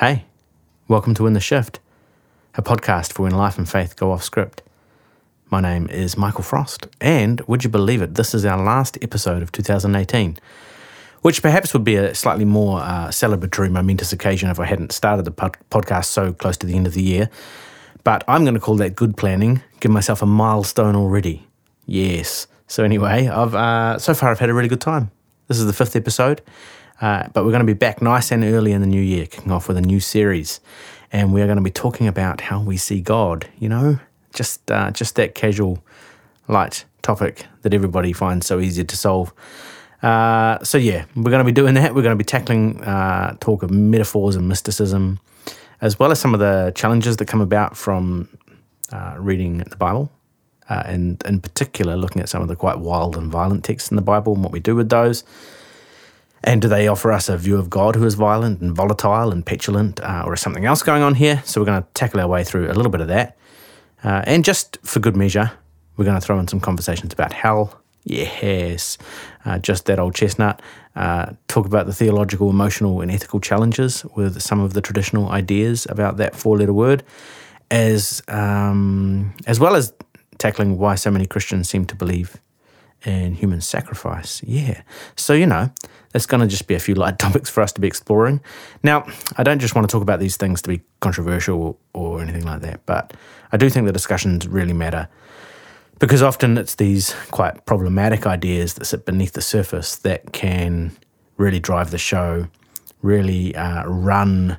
Hey, welcome to In the Shift, a podcast for when life and faith go off script. My name is Michael Frost, and would you believe it, this is our last episode of 2018, which perhaps would be a slightly more uh, celebratory, momentous occasion if I hadn't started the pod- podcast so close to the end of the year. But I'm going to call that good planning, give myself a milestone already. Yes. So anyway, I've uh, so far I've had a really good time. This is the fifth episode, uh, but we're going to be back nice and early in the new year, kicking off with a new series, and we are going to be talking about how we see God. You know, just uh, just that casual, light topic that everybody finds so easy to solve. Uh, so yeah, we're going to be doing that. We're going to be tackling uh, talk of metaphors and mysticism, as well as some of the challenges that come about from uh, reading the Bible uh, and in particular looking at some of the quite wild and violent texts in the Bible and what we do with those. And do they offer us a view of God who is violent and volatile and petulant, uh, or is something else going on here? So we're going to tackle our way through a little bit of that. Uh, and just for good measure, we're going to throw in some conversations about hell. Yes, uh, just that old chestnut. Uh, talk about the theological, emotional, and ethical challenges with some of the traditional ideas about that four-letter word, as um, as well as tackling why so many Christians seem to believe in human sacrifice. Yeah. So, you know, that's going to just be a few light topics for us to be exploring. Now, I don't just want to talk about these things to be controversial or anything like that, but I do think the discussions really matter because often it's these quite problematic ideas that sit beneath the surface that can really drive the show, really uh, run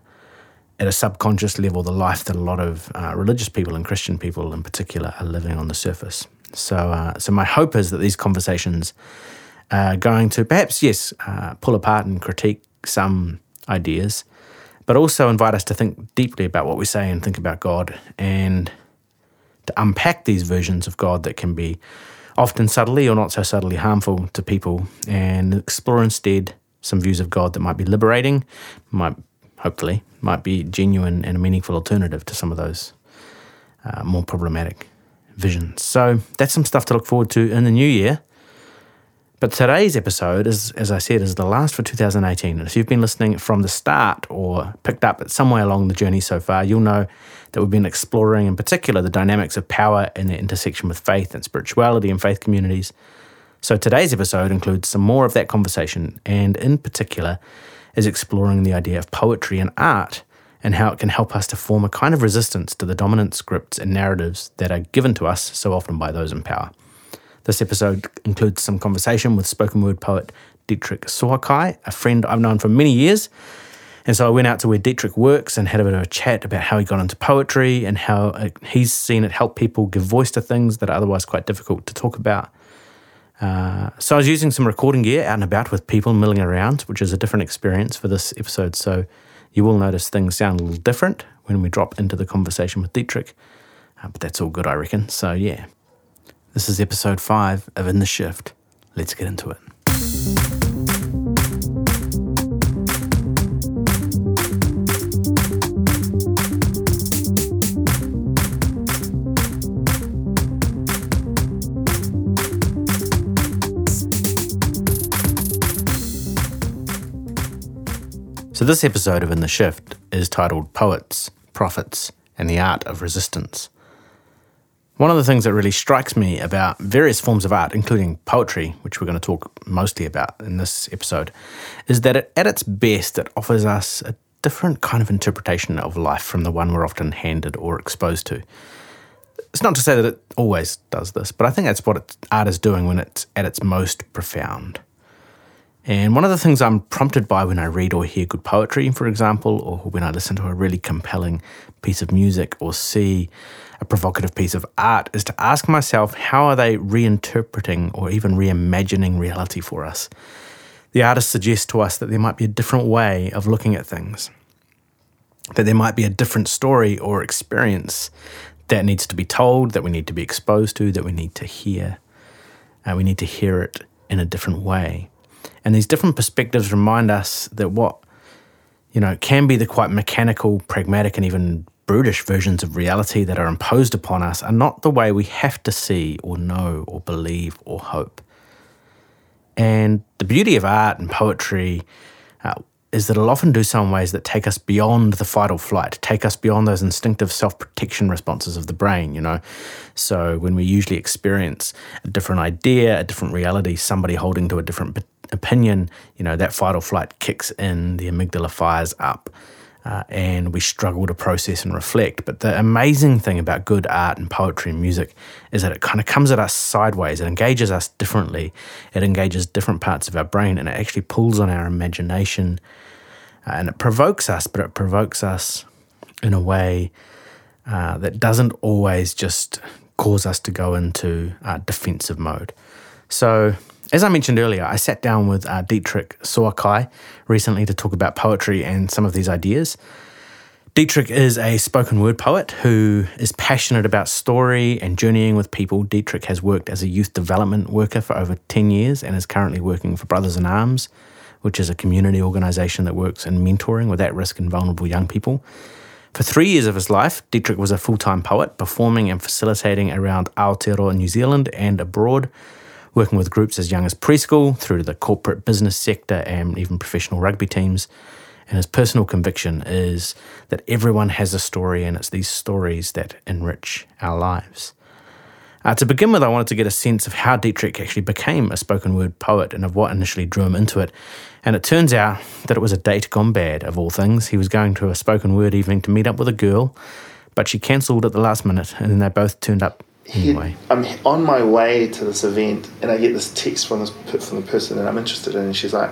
at a subconscious level the life that a lot of uh, religious people and Christian people in particular are living on the surface. So, uh, so my hope is that these conversations are going to perhaps, yes, uh, pull apart and critique some ideas, but also invite us to think deeply about what we say and think about God and to unpack these versions of God that can be often subtly or not so subtly harmful to people and explore instead some views of God that might be liberating, might hopefully, might be genuine and a meaningful alternative to some of those uh, more problematic visions. So that's some stuff to look forward to in the new year. But today's episode is, as I said, is the last for 2018. And if you've been listening from the start or picked up at somewhere along the journey so far, you'll know that we've been exploring, in particular, the dynamics of power and their intersection with faith and spirituality and faith communities. So today's episode includes some more of that conversation, and in particular, is exploring the idea of poetry and art and how it can help us to form a kind of resistance to the dominant scripts and narratives that are given to us so often by those in power. This episode includes some conversation with spoken word poet Dietrich Soakai, a friend I've known for many years. And so I went out to where Dietrich works and had a bit of a chat about how he got into poetry and how he's seen it help people give voice to things that are otherwise quite difficult to talk about. Uh, so I was using some recording gear out and about with people milling around, which is a different experience for this episode. So you will notice things sound a little different when we drop into the conversation with Dietrich. Uh, but that's all good, I reckon. So yeah, this is episode five of In the Shift. Let's get into it. So, this episode of In the Shift is titled Poets, Prophets, and the Art of Resistance. One of the things that really strikes me about various forms of art, including poetry, which we're going to talk mostly about in this episode, is that it, at its best, it offers us a different kind of interpretation of life from the one we're often handed or exposed to. It's not to say that it always does this, but I think that's what art is doing when it's at its most profound. And one of the things I'm prompted by when I read or hear good poetry, for example, or when I listen to a really compelling piece of music or see a provocative piece of art, is to ask myself how are they reinterpreting or even reimagining reality for us? The artist suggests to us that there might be a different way of looking at things, that there might be a different story or experience that needs to be told, that we need to be exposed to, that we need to hear. Uh, we need to hear it in a different way. And these different perspectives remind us that what, you know, can be the quite mechanical, pragmatic, and even brutish versions of reality that are imposed upon us are not the way we have to see or know or believe or hope. And the beauty of art and poetry, uh, is that it'll often do so in ways that take us beyond the fight or flight, take us beyond those instinctive self protection responses of the brain, you know. So when we usually experience a different idea, a different reality, somebody holding to a different opinion, you know, that fight or flight kicks in, the amygdala fires up uh, and we struggle to process and reflect. But the amazing thing about good art and poetry and music is that it kind of comes at us sideways. It engages us differently. It engages different parts of our brain and it actually pulls on our imagination uh, and it provokes us, but it provokes us in a way uh, that doesn't always just cause us to go into uh, defensive mode. So as I mentioned earlier, I sat down with uh, Dietrich Soakai recently to talk about poetry and some of these ideas. Dietrich is a spoken word poet who is passionate about story and journeying with people. Dietrich has worked as a youth development worker for over 10 years and is currently working for Brothers in Arms, which is a community organisation that works in mentoring with at risk and vulnerable young people. For three years of his life, Dietrich was a full time poet, performing and facilitating around Aotearoa New Zealand and abroad working with groups as young as preschool through to the corporate business sector and even professional rugby teams. And his personal conviction is that everyone has a story, and it's these stories that enrich our lives. Uh, to begin with, I wanted to get a sense of how Dietrich actually became a spoken word poet and of what initially drew him into it. And it turns out that it was a date gone bad, of all things. He was going to a spoken word evening to meet up with a girl, but she cancelled at the last minute, and then they both turned up anyway. I'm on my way to this event, and I get this text from this from the person that I'm interested in, and she's like,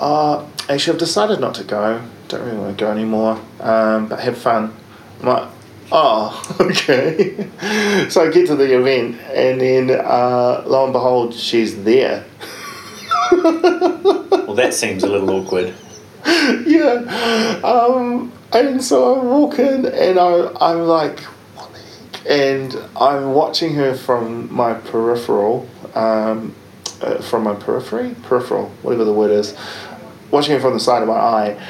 "Oh, actually, I've decided not to go. Don't really want to go anymore. Um, but have fun." I'm like, "Oh, okay." so I get to the event, and then uh, lo and behold, she's there. well, that seems a little awkward. yeah. Um, and so I walk in, and I, I'm like, and I'm watching her from my peripheral, um, uh, from my periphery, peripheral, whatever the word is, watching her from the side of my eye,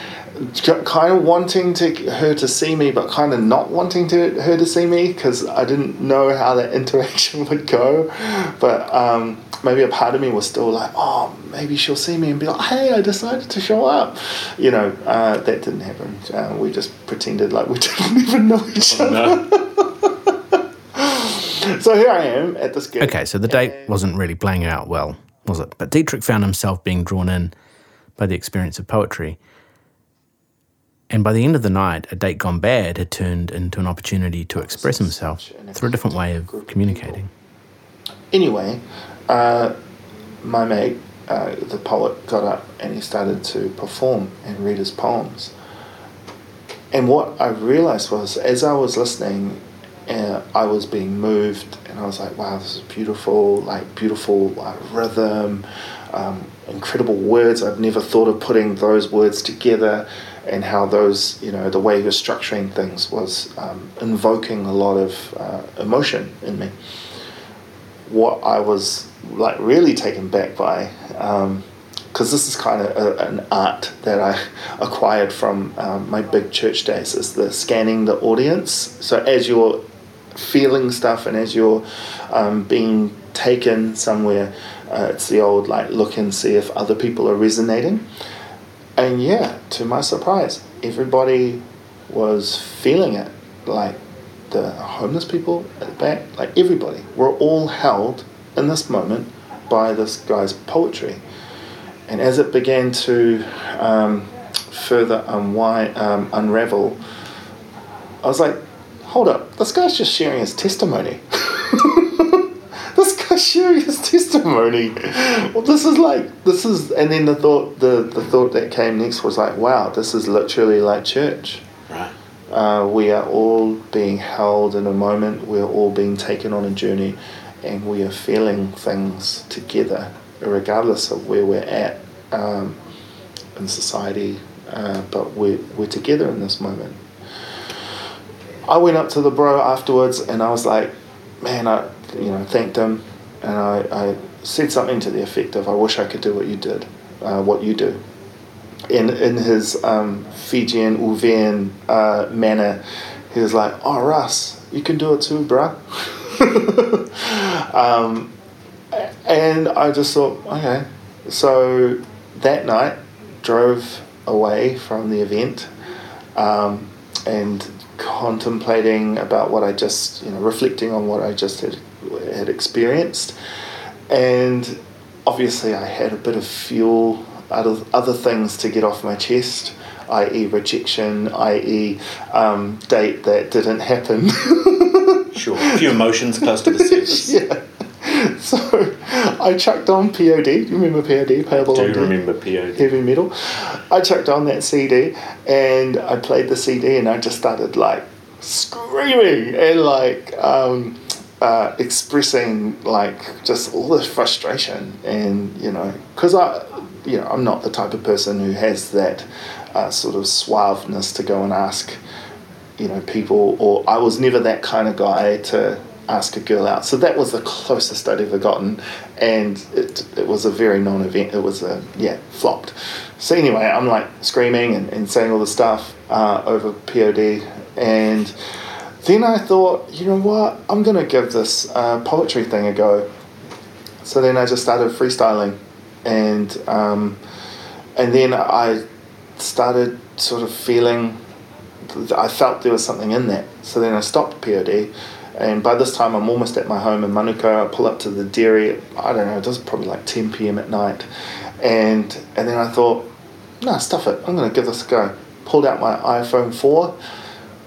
kind of wanting to her to see me, but kind of not wanting to her to see me because I didn't know how that interaction would go. But um, maybe a part of me was still like, oh, maybe she'll see me and be like, hey, I decided to show up. You know, uh, that didn't happen. Uh, we just pretended like we didn't even know each oh, other. No. so here I am at this gig. Okay, so the date wasn't really playing out well, was it? But Dietrich found himself being drawn in by the experience of poetry. And by the end of the night, a date gone bad had turned into an opportunity to express himself through a different way of communicating. Anyway, uh, my mate, uh, the poet, got up and he started to perform and read his poems. And what I realized was, as I was listening, and I was being moved, and I was like, "Wow, this is beautiful! Like beautiful uh, rhythm, um, incredible words. I've never thought of putting those words together, and how those, you know, the way he was structuring things was um, invoking a lot of uh, emotion in me. What I was like really taken back by." Um, because this is kind of a, an art that I acquired from um, my big church days is the scanning the audience. So as you're feeling stuff and as you're um, being taken somewhere uh, it's the old like look and see if other people are resonating. And yeah to my surprise everybody was feeling it. Like the homeless people at the back like everybody we're all held in this moment by this guy's poetry. And as it began to um, further um, unravel i was like hold up, this guy's just sharing his testimony. this guy's sharing his testimony. Well, this is like this is, and then the thought the the thought that came next was like, wow, this is literally like church. Right. Uh, we are all being held in a moment. We're all being taken on a journey, and we are feeling things together, regardless of where we're at um, in society. Uh, but we're, we're together in this moment. I went up to the bro afterwards and I was like, man, I you know thanked him and I, I said something to the effect of, I wish I could do what you did, uh, what you do. In in his um, Fijian Uvian uh, manner, he was like, oh Russ, you can do it too, bruh. um, and I just thought, okay. So that night, drove away from the event um, and contemplating about what I just, you know, reflecting on what I just had, had experienced. And obviously, I had a bit of fuel out of other things to get off my chest, i.e., rejection, i.e., um, date that didn't happen. sure. A few emotions close to the surface. yeah. So I chucked on POD. Do you remember POD? Payable I do remember POD. Heavy metal. I chucked on that CD and I played the CD and I just started like screaming and like um, uh, expressing like just all this frustration and you know because I you know I'm not the type of person who has that uh, sort of suaveness to go and ask you know people or I was never that kind of guy to ask a girl out. So that was the closest I'd ever gotten, and it, it was a very non-event. It was a yeah flopped. So anyway, I'm like screaming and, and saying all the stuff uh, over POD, and then I thought, you know what, I'm gonna give this uh, poetry thing a go. So then I just started freestyling, and um, and then I started sort of feeling. I felt there was something in that. So then I stopped POD and by this time, I'm almost at my home in Manukau. I pull up to the dairy. I don't know. It was probably like 10 p.m. at night, and and then I thought, nah, stuff it. I'm gonna give this a go. Pulled out my iPhone 4,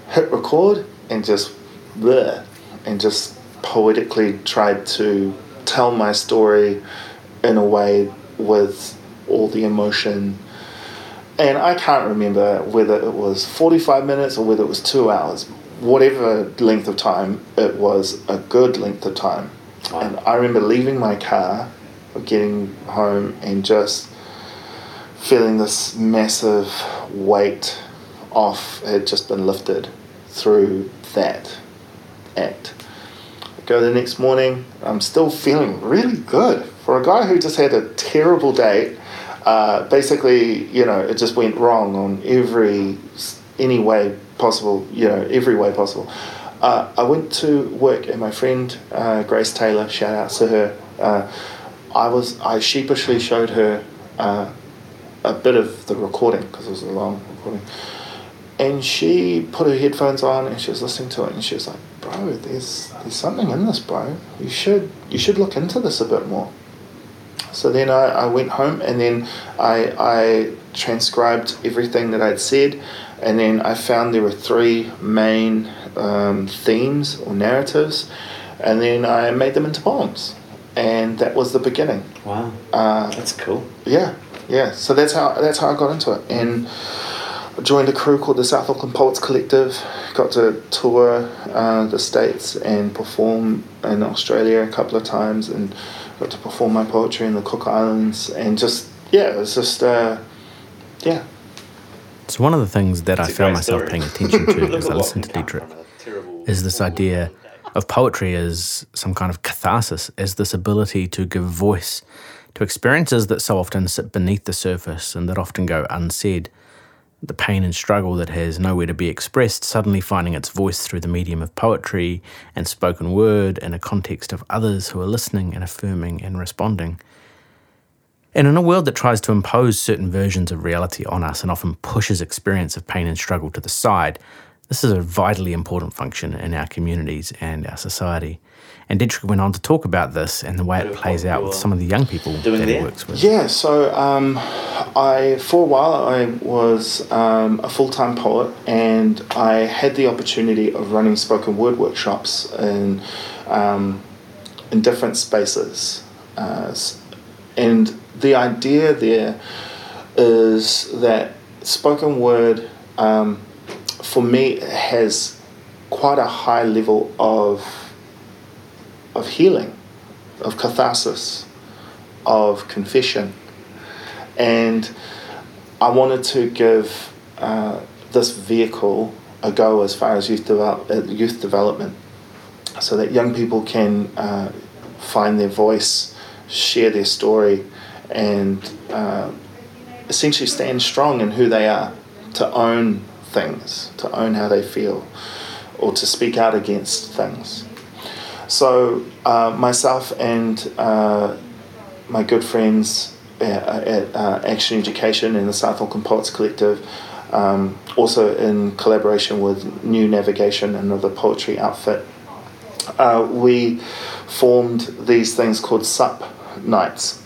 hit record, and just bleh, and just poetically tried to tell my story in a way with all the emotion. And I can't remember whether it was 45 minutes or whether it was two hours, whatever length of time, it was a good length of time. Wow. And I remember leaving my car, getting home, and just feeling this massive weight off had just been lifted through that act. I go the next morning, I'm still feeling really good. For a guy who just had a terrible date, uh, basically, you know, it just went wrong on every, any way possible, you know, every way possible. Uh, I went to work and my friend uh, Grace Taylor, shout out to her. Uh, I was I sheepishly showed her uh, a bit of the recording because it was a long recording, and she put her headphones on and she was listening to it and she was like, "Bro, there's there's something in this, bro. You should you should look into this a bit more." So then I, I went home and then I I transcribed everything that I'd said and then I found there were three main um, themes or narratives, and then I made them into poems, and that was the beginning. Wow, uh, that's cool. Yeah, yeah. So that's how that's how I got into it, and I joined a crew called the South Auckland Poets Collective. Got to tour uh, the states and perform in Australia a couple of times, and got to perform my poetry in the Cook Islands, and just yeah, it was just uh, yeah, so one of the things that it's I found myself story. paying attention to as I listened to Dietrich is this idea of poetry as some kind of catharsis, as this ability to give voice to experiences that so often sit beneath the surface and that often go unsaid. The pain and struggle that has nowhere to be expressed suddenly finding its voice through the medium of poetry and spoken word in a context of others who are listening and affirming and responding. And in a world that tries to impose certain versions of reality on us and often pushes experience of pain and struggle to the side, this is a vitally important function in our communities and our society. And Dietrich went on to talk about this and the way it plays out with some of the young people that he works with. Yeah, so um, I for a while I was um, a full time poet, and I had the opportunity of running spoken word workshops in um, in different spaces, uh, and the idea there is that spoken word um, for me has quite a high level of of healing, of catharsis, of confession, and I wanted to give uh, this vehicle a go as far as youth develop, uh, youth development, so that young people can uh, find their voice, share their story, and uh, essentially stand strong in who they are, to own things, to own how they feel, or to speak out against things. So, uh, myself and uh, my good friends at, at uh, Action Education and the South Auckland Poets Collective, um, also in collaboration with New Navigation, another poetry outfit. Uh, we formed these things called SUP nights,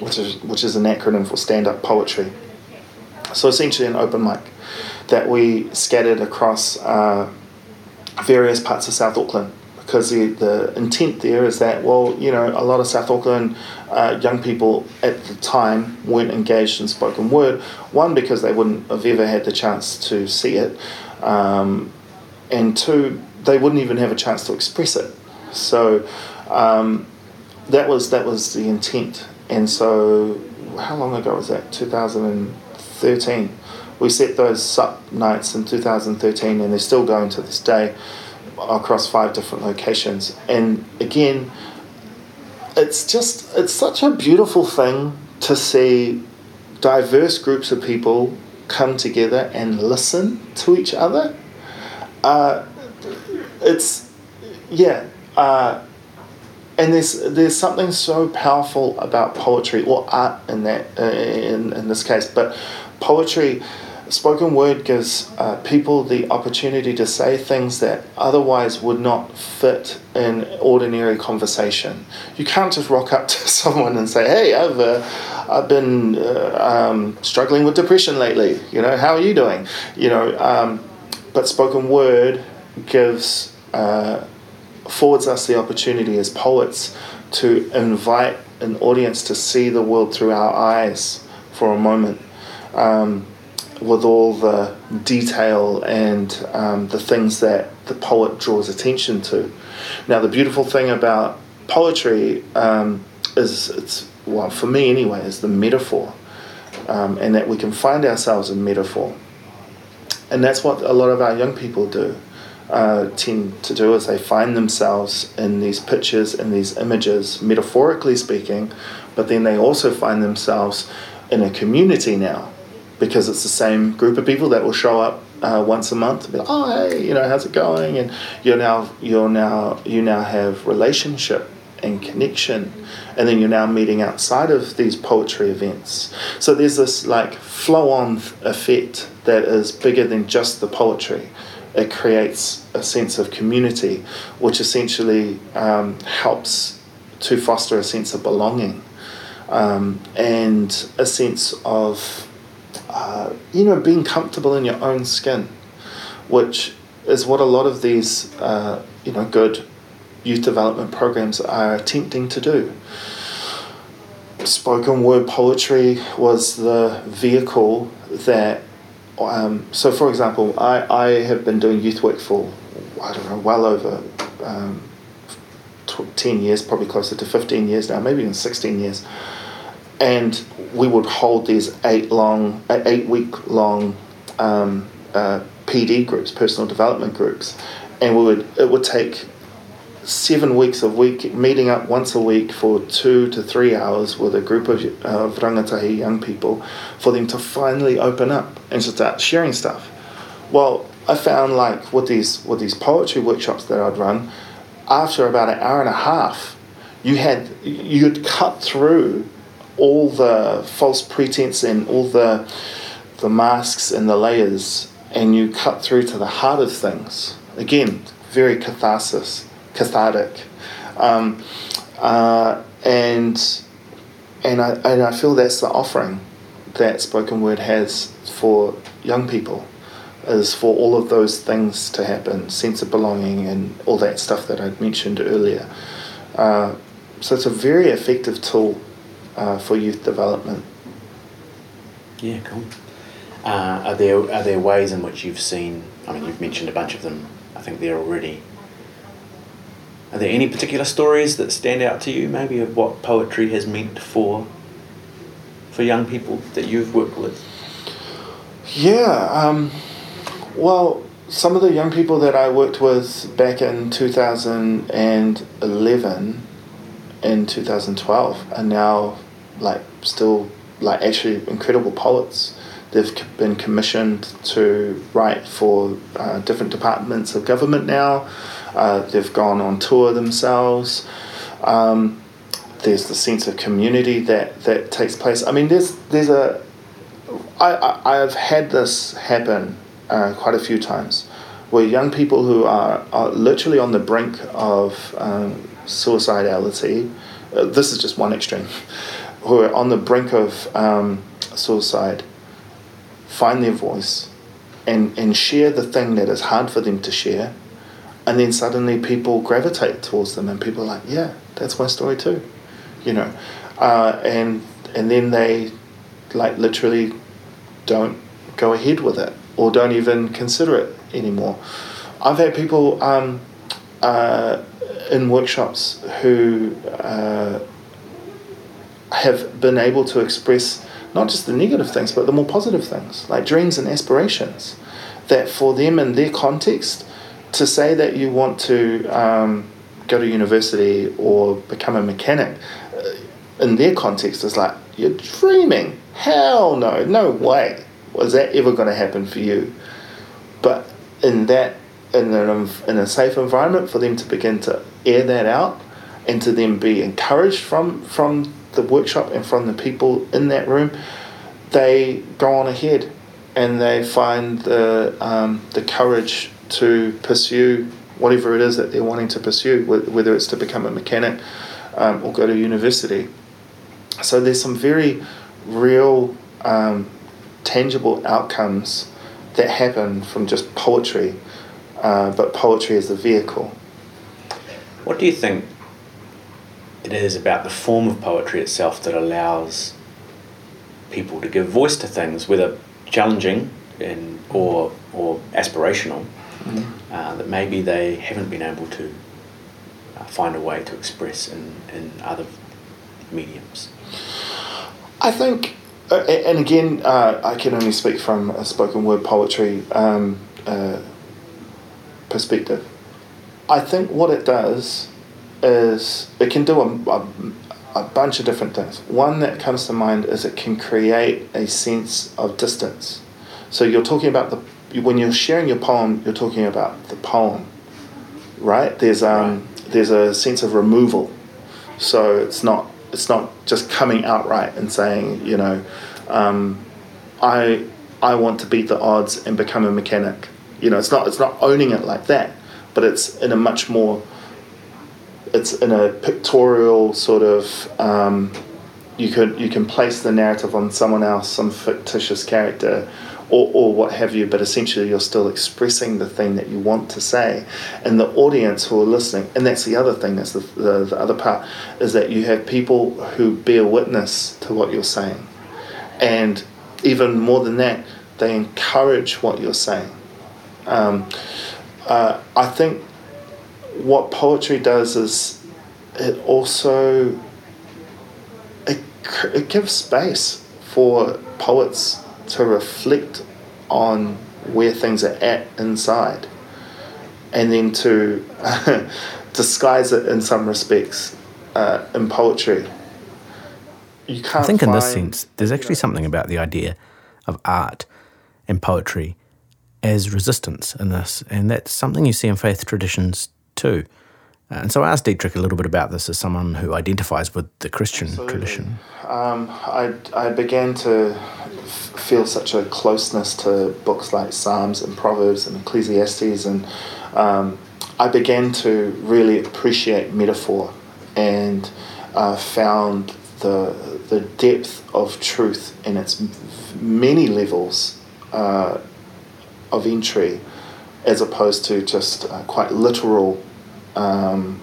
which is which is an acronym for stand up poetry. So essentially, an open mic that we scattered across uh, various parts of South Auckland because the, the intent there is that, well, you know, a lot of South Auckland uh, young people at the time weren't engaged in spoken word. One, because they wouldn't have ever had the chance to see it, um, and two, they wouldn't even have a chance to express it. So um, that was that was the intent. And so, how long ago was that? Two thousand and thirteen. We set those sup nights in 2013, and they're still going to this day across five different locations. And again, it's just it's such a beautiful thing to see diverse groups of people come together and listen to each other. Uh, it's yeah, uh, and there's there's something so powerful about poetry or art in that uh, in in this case, but poetry spoken word gives uh, people the opportunity to say things that otherwise would not fit in ordinary conversation. You can't just rock up to someone and say, "Hey, I've uh, I've been uh, um, struggling with depression lately. You know, how are you doing? You know." Um, but spoken word gives uh, affords us the opportunity as poets to invite an audience to see the world through our eyes for a moment. Um, with all the detail and um, the things that the poet draws attention to. Now, the beautiful thing about poetry um, is it's well for me anyway is the metaphor, um, and that we can find ourselves in metaphor, and that's what a lot of our young people do. Uh, tend to do is they find themselves in these pictures and these images, metaphorically speaking, but then they also find themselves in a community now because it's the same group of people that will show up uh, once a month and be like, oh hey, you know, how's it going? And you're now you're now you now have relationship and connection, and then you're now meeting outside of these poetry events. So there's this like flow on effect that is bigger than just the poetry. It creates a sense of community, which essentially um, helps to foster a sense of belonging um, and a sense of uh, you know, being comfortable in your own skin, which is what a lot of these, uh, you know, good youth development programs are attempting to do. Spoken word poetry was the vehicle that, um, so for example, I, I have been doing youth work for, I don't know, well over um, 10 years, probably closer to 15 years now, maybe even 16 years. And we would hold these eight long, eight week long um, uh, PD groups, personal development groups, and we would it would take seven weeks a week meeting up once a week for two to three hours with a group of uh, rangatahi young people for them to finally open up and to start sharing stuff. Well, I found like with these with these poetry workshops that I'd run, after about an hour and a half, you had you'd cut through all the false pretense and all the the masks and the layers and you cut through to the heart of things again very catharsis cathartic um, uh, and and I, and I feel that's the offering that spoken word has for young people is for all of those things to happen sense of belonging and all that stuff that I mentioned earlier uh, so it's a very effective tool uh, for youth development. Yeah, cool. Uh, are there are there ways in which you've seen? I mean, you've mentioned a bunch of them. I think there already. Are there any particular stories that stand out to you, maybe of what poetry has meant for for young people that you've worked with? Yeah, um, well, some of the young people that I worked with back in two thousand and eleven in 2012 are now like still like actually incredible poets. They've been commissioned to write for uh, different departments of government now. Uh, they've gone on tour themselves. Um, there's the sense of community that, that takes place. I mean, there's there's a I, I've had this happen uh, quite a few times, where young people who are, are literally on the brink of um, suicidality. Uh, this is just one extreme, who are on the brink of um, suicide, find their voice, and and share the thing that is hard for them to share, and then suddenly people gravitate towards them, and people are like, yeah, that's my story too, you know, uh, and and then they like literally don't go ahead with it or don't even consider it anymore. I've had people um, uh, in workshops who uh, have been able to express not just the negative things but the more positive things like dreams and aspirations that for them in their context to say that you want to um, go to university or become a mechanic uh, in their context is like you're dreaming. Hell no. No way. Was that ever going to happen for you? But in that in an, in a safe environment for them to begin to air that out and to then be encouraged from from the workshop and from the people in that room they go on ahead and they find the um, the courage to pursue whatever it is that they're wanting to pursue whether it's to become a mechanic um, or go to university so there's some very real um, tangible outcomes that happen from just poetry, uh, but poetry is the vehicle. What do you think it is about the form of poetry itself that allows people to give voice to things, whether challenging and, or, or aspirational, mm-hmm. uh, that maybe they haven't been able to uh, find a way to express in, in other mediums? I think uh, and again, uh, I can only speak from a spoken word poetry um, uh, perspective. I think what it does is it can do a, a, a, bunch of different things. One that comes to mind is it can create a sense of distance. So you're talking about the when you're sharing your poem, you're talking about the poem, right? There's um right. there's a sense of removal. So it's not it's not just coming outright and saying, you know, um, I I want to beat the odds and become a mechanic. You know, it's not it's not owning it like that, but it's in a much more it's in a pictorial sort of um, you could you can place the narrative on someone else, some fictitious character, or, or what have you, but essentially you're still expressing the thing that you want to say. And the audience who are listening, and that's the other thing, that's the, the, the other part, is that you have people who bear witness to what you're saying. And even more than that, they encourage what you're saying. Um, uh, I think what poetry does is it also it, it gives space for poets to reflect on where things are at inside and then to disguise it in some respects uh, in poetry. You can't I think in this sense, there's actually something about the idea of art and poetry as resistance in this, and that's something you see in faith traditions too. And so I asked Dietrich a little bit about this as someone who identifies with the Christian Absolutely. tradition. Um, I, I began to feel such a closeness to books like Psalms and Proverbs and Ecclesiastes, and um, I began to really appreciate metaphor and uh, found the the depth of truth in its many levels uh, of entry, as opposed to just uh, quite literal um,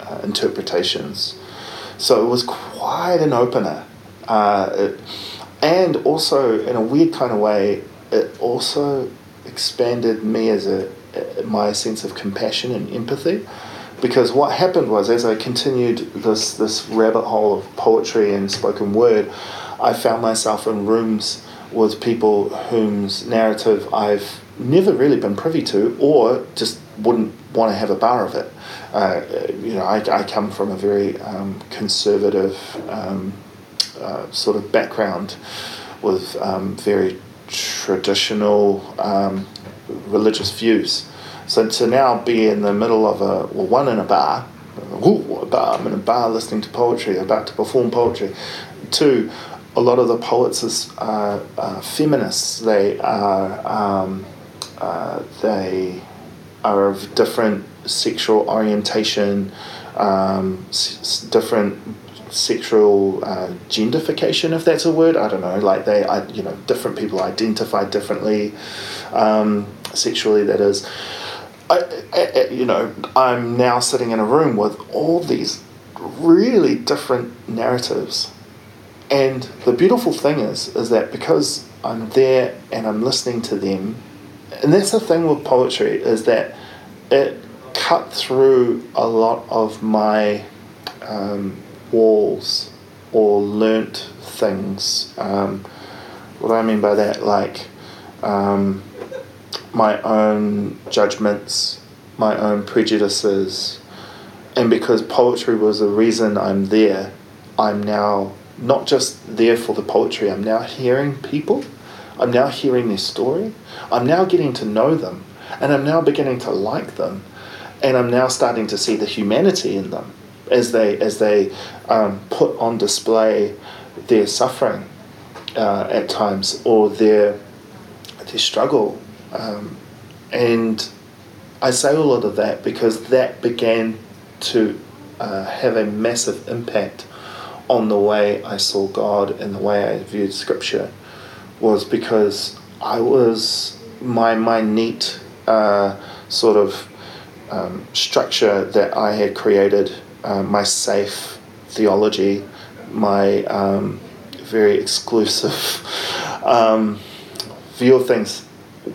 uh, interpretations. So it was quite an opener. Uh, it, and also, in a weird kind of way, it also expanded me as a my sense of compassion and empathy. Because what happened was, as I continued this this rabbit hole of poetry and spoken word, I found myself in rooms with people whose narrative I've never really been privy to, or just wouldn't want to have a bar of it. Uh, you know, I, I come from a very um, conservative um, uh, sort of background with um, very traditional um, religious views. So to now be in the middle of a, well, one in a bar, ooh, a bar, I'm in a bar listening to poetry, about to perform poetry. Two, a lot of the poets are, are feminists. They are um, uh, they are of different sexual orientation, um, s- different sexual uh, if that's a word. I don't know. Like they, I, you know, different people identify differently um, sexually. That is. I, I, you know, I'm now sitting in a room with all these really different narratives. And the beautiful thing is, is that because I'm there and I'm listening to them, and that's the thing with poetry is that it cut through a lot of my um, walls or learnt things. Um, what I mean by that? Like um, my own judgments, my own prejudices. And because poetry was the reason I'm there, I'm now not just there for the poetry, I'm now hearing people. I'm now hearing their story. I'm now getting to know them. And I'm now beginning to like them. And I'm now starting to see the humanity in them as they, as they um, put on display their suffering uh, at times or their, their struggle. Um, and I say a lot of that because that began to uh, have a massive impact on the way I saw God and the way I viewed Scripture was because I was my my neat uh, sort of um, structure that I had created, uh, my safe theology, my um, very exclusive um, view of things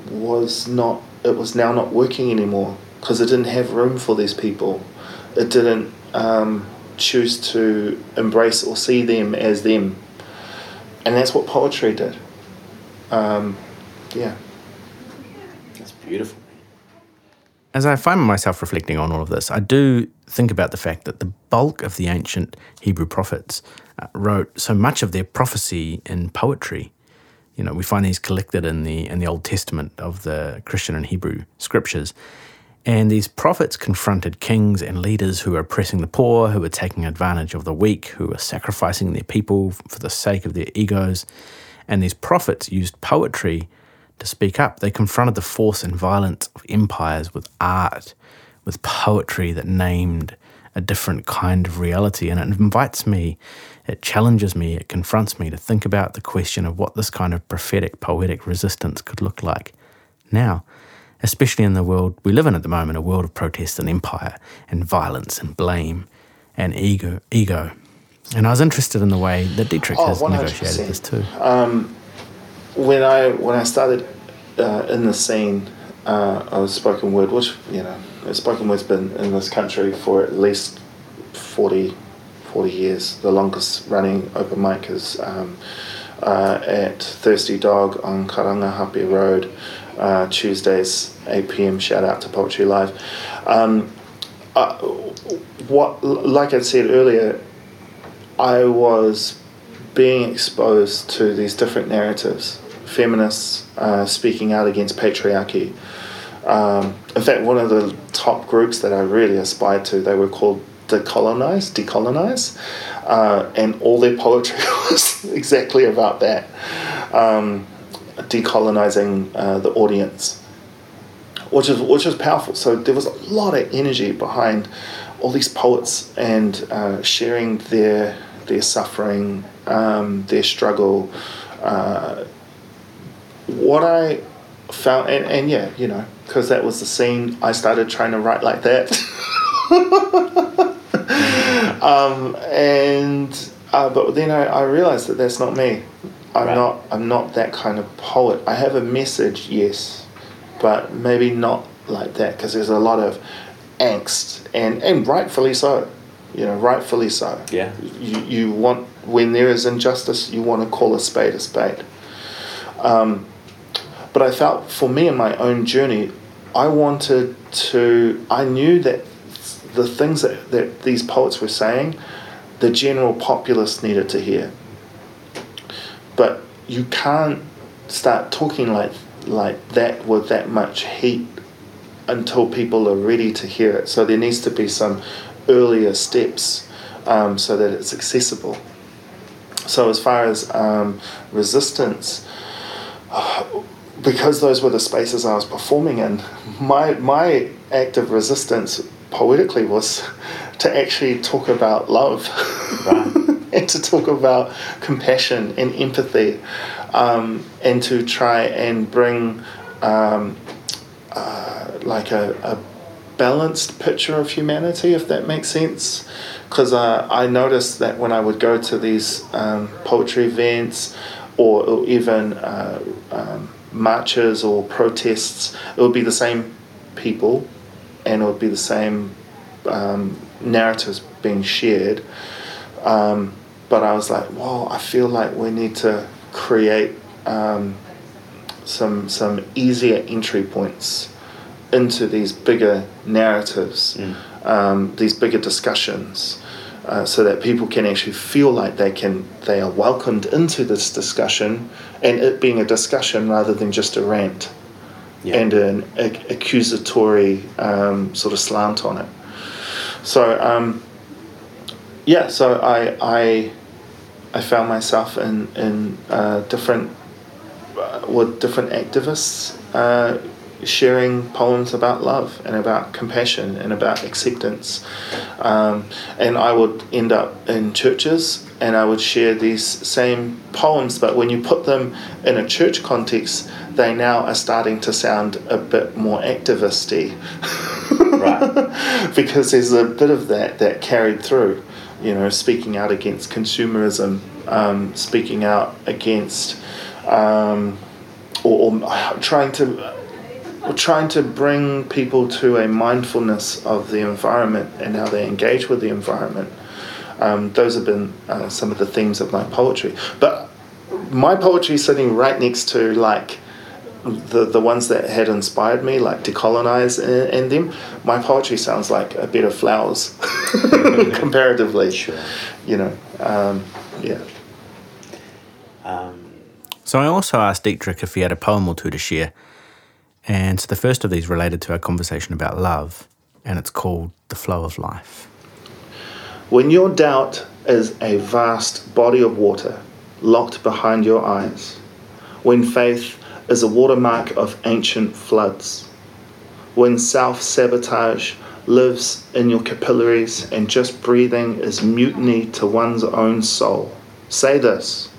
was not. It was now not working anymore because it didn't have room for these people. It didn't um, choose to embrace or see them as them, and that's what poetry did. Um, yeah. That's beautiful. As I find myself reflecting on all of this, I do think about the fact that the bulk of the ancient Hebrew prophets uh, wrote so much of their prophecy in poetry. You know, we find these collected in the in the Old Testament of the Christian and Hebrew scriptures. And these prophets confronted kings and leaders who were oppressing the poor, who were taking advantage of the weak, who were sacrificing their people for the sake of their egos. And these prophets used poetry to speak up. They confronted the force and violence of empires with art, with poetry that named a different kind of reality. And it invites me, it challenges me, it confronts me to think about the question of what this kind of prophetic, poetic resistance could look like now, especially in the world we live in at the moment, a world of protest and empire and violence and blame and ego. ego. And I was interested in the way that Dietrich Oh, has 100%. negotiated this too. Um, when I when I started uh, in the scene uh, of spoken word, which you know, spoken word's been in this country for at least 40, 40 years. The longest running open mic is um, uh, at Thirsty Dog on Karangahape Road, uh, Tuesdays, 8 p.m. Shout out to Poetry Live. Um, uh, what, like I said earlier, I was being exposed to these different narratives. Feminists uh, speaking out against patriarchy. Um, in fact, one of the top groups that I really aspired to, they were called Decolonize, Decolonize, uh, and all their poetry was exactly about that, um, decolonizing uh, the audience, which is which is powerful. So there was a lot of energy behind all these poets and uh, sharing their their suffering, um, their struggle. Uh, what I found, and, and yeah, you know, because that was the scene, I started trying to write like that. um, and uh, but then I, I realized that that's not me. I'm Right. not. I'm not that kind of poet. I have a message, yes, but maybe not like that because there's a lot of angst and and rightfully so. You know, rightfully so. Yeah. You you want when there is injustice, you want to call a spade a spade. Um, but I felt for me in my own journey, I wanted to. I knew that the things that, that these poets were saying, the general populace needed to hear. But you can't start talking like like that with that much heat until people are ready to hear it. So there needs to be some earlier steps um, so that it's accessible. So, as far as um, resistance, because those were the spaces I was performing in, my, my act of resistance poetically was to actually talk about love right. and to talk about compassion and empathy um, and to try and bring um, uh, like a, a balanced picture of humanity, if that makes sense. Because uh, I noticed that when I would go to these um, poetry events or, or even uh, um, marches or protests, it would be the same people and it would be the same um, narratives being shared. Um, but I was like, well, I feel like we need to create um, some some easier entry points into these bigger narratives, mm. um, these bigger discussions, uh, so that people can actually feel like they can they are welcomed into this discussion, and it being a discussion rather than just a rant, yeah. and an a, accusatory um, sort of slant on it. So um, yeah, so I I I found myself in in uh, different uh, with different activists. Sharing poems about love and about compassion and about acceptance. Um, and I would end up in churches and I would share these same poems, but when you put them in a church context, they now are starting to sound a bit more activisty. right. because there's a bit of that that carried through, you know, speaking out against consumerism, um, speaking out against. Um, or, or trying to we're trying to bring people to a mindfulness of the environment and how they engage with the environment. Um, those have been uh, some of the themes of my poetry. But my poetry is sitting right next to like the the ones that had inspired me, like decolonize and, and them. My poetry sounds like a bed of flowers, comparatively. Sure. You know, um, yeah. Um. So I also asked Dietrich if he had a poem or two to share. And so the first of these related to our conversation about love, and it's called The Flow of Life. When your doubt is a vast body of water locked behind your eyes, when faith is a watermark of ancient floods, when self sabotage lives in your capillaries and just breathing is mutiny to one's own soul, say this,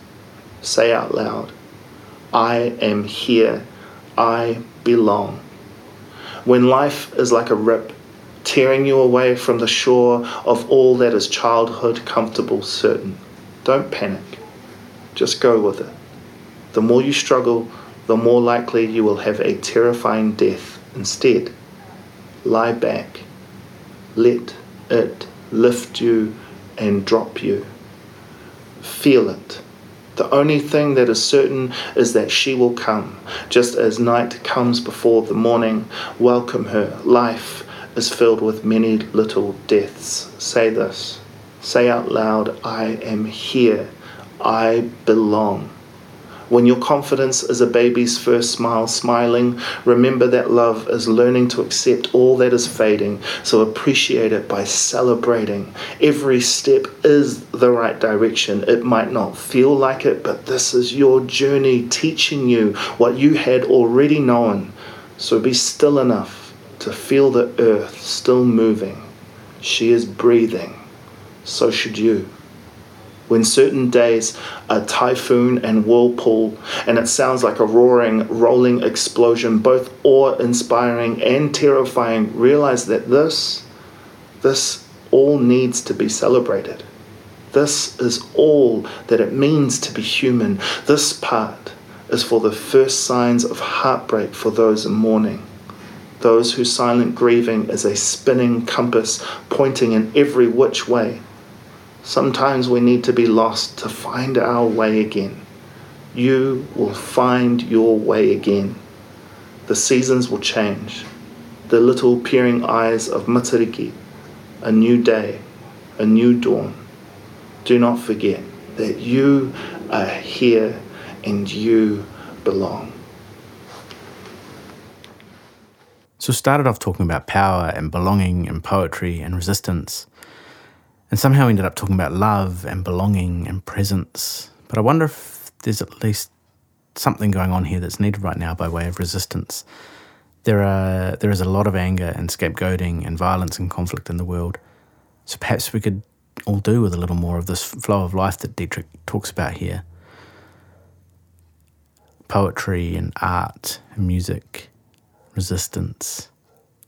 say out loud I am here, I belong. When life is like a rip, tearing you away from the shore of all that is childhood comfortable, certain. Don't panic. Just go with it. The more you struggle, the more likely you will have a terrifying death instead. Lie back. Let it lift you and drop you. Feel it. The only thing that is certain is that she will come, just as night comes before the morning. Welcome her. Life is filled with many little deaths. Say this. Say out loud, I am here. I belong. When your confidence is a baby's first smile, smiling, remember that love is learning to accept all that is fading. So appreciate it by celebrating. Every step is the right direction. It might not feel like it, but this is your journey teaching you what you had already known. So be still enough to feel the earth still moving. She is breathing. So should you when certain days a typhoon and whirlpool, and it sounds like a roaring, rolling explosion, both awe inspiring and terrifying, realize that this, this all needs to be celebrated. This is all that it means to be human. This part is for the first signs of heartbreak for those in mourning. Those whose silent grieving is a spinning compass pointing in every which way Sometimes we need to be lost to find our way again. You will find your way again. The seasons will change. The little peering eyes of Matariki, a new day, a new dawn. Do not forget that you are here and you belong. So, started off talking about power and belonging and poetry and resistance. And somehow ended up talking about love and belonging and presence. But I wonder if there's at least something going on here that's needed right now by way of resistance. There are there is a lot of anger and scapegoating and violence and conflict in the world. So perhaps we could all do with a little more of this flow of life that Dietrich talks about here. Poetry and art and music, resistance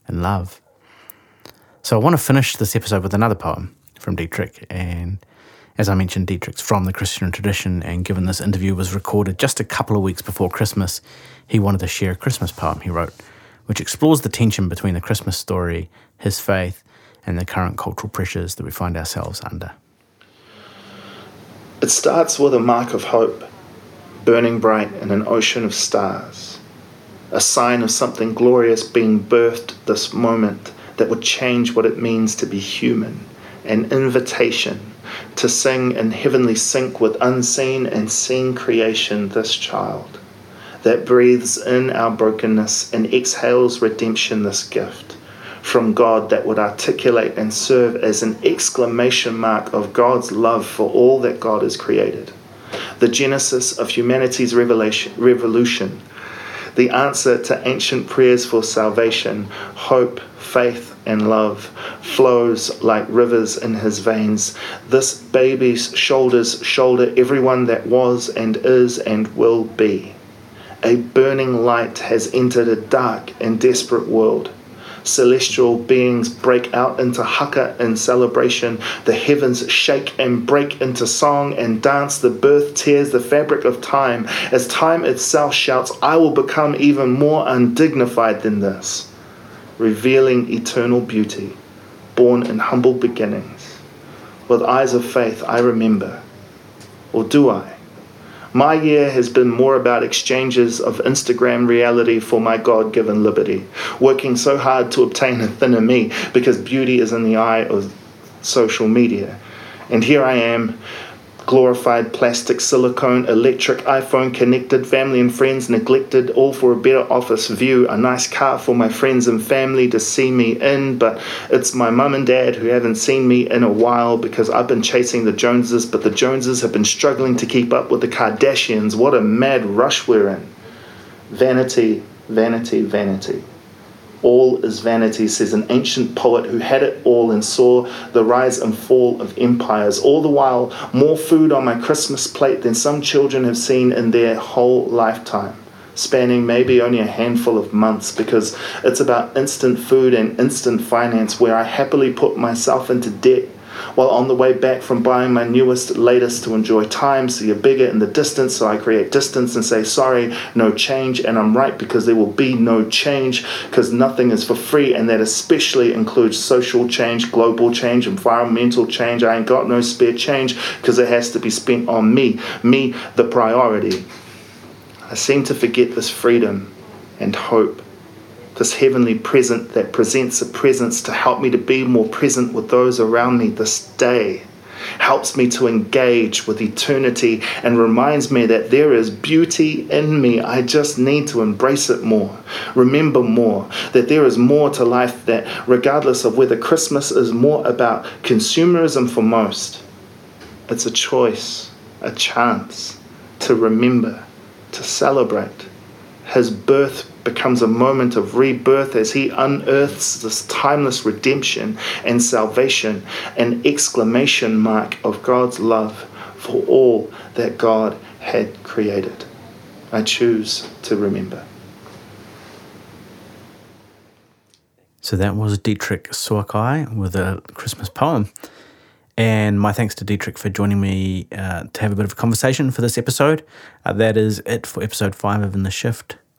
and love. So I want to finish this episode with another poem from Dietrich. And as I mentioned, Dietrich's from the Christian tradition, and given this interview was recorded just a couple of weeks before Christmas, he wanted to share a Christmas poem he wrote, which explores the tension between the Christmas story, his faith, and the current cultural pressures that we find ourselves under. It starts with a mark of hope, burning bright in an ocean of stars, a sign of something glorious being birthed this moment that would change what it means to be human, an invitation to sing in heavenly sync with unseen and seen creation, this child that breathes in our brokenness and exhales redemption, this gift from God that would articulate and serve as an exclamation mark of God's love for all that God has created. The genesis of humanity's revelation, revolution, the answer to ancient prayers for salvation, hope, faith, and love flows like rivers in his veins. This baby's shoulders shoulder everyone that was and is and will be. A burning light has entered a dark and desperate world. Celestial beings break out into haka in celebration. The heavens shake and break into song and dance. The birth tears the fabric of time as time itself shouts, I will become even more undignified than this revealing eternal beauty, born in humble beginnings. With eyes of faith, I remember. Or do I? My year has been more about exchanges of Instagram reality for my God given liberty, working so hard to obtain a thinner me because beauty is in the eye of social media. And here I am, glorified plastic, silicone, electric, iPhone connected, family and friends neglected, all for a better office view, a nice car for my friends and family to see me in. But it's my mum and dad who haven't seen me in a while because I've been chasing the Joneses, but the Joneses have been struggling to keep up with the Kardashians. What a mad rush we're in. Vanity, vanity, vanity. All is vanity, says an ancient poet who had it all and saw the rise and fall of empires. All the while, more food on my Christmas plate than some children have seen in their whole lifetime, spanning maybe only a handful of months, because it's about instant food and instant finance where I happily put myself into debt while on the way back from buying my newest, latest to enjoy time, see a bigger in the distance, so I create distance and say, sorry, no change. And I'm right because there will be no change because nothing is for free, and that especially includes social change, global change, environmental change. I ain't got no spare change because it has to be spent on me, me, the priority. I seem to forget this freedom and hope this heavenly present that presents a presence to help me to be more present with those around me this day. Helps me to engage with eternity and reminds me that there is beauty in me. I just need to embrace it more. Remember more that there is more to life, that regardless of whether Christmas is more about consumerism for most, it's a choice, a chance to remember, to celebrate. His birth becomes a moment of rebirth as he unearths this timeless redemption and salvation, an exclamation mark of God's love for all that God had created. I choose to remember. So that was Dietrich Soakai with a Christmas poem. And my thanks to Dietrich for joining me uh, to have a bit of a conversation for this episode. Uh, that is it for episode five of In the Shift.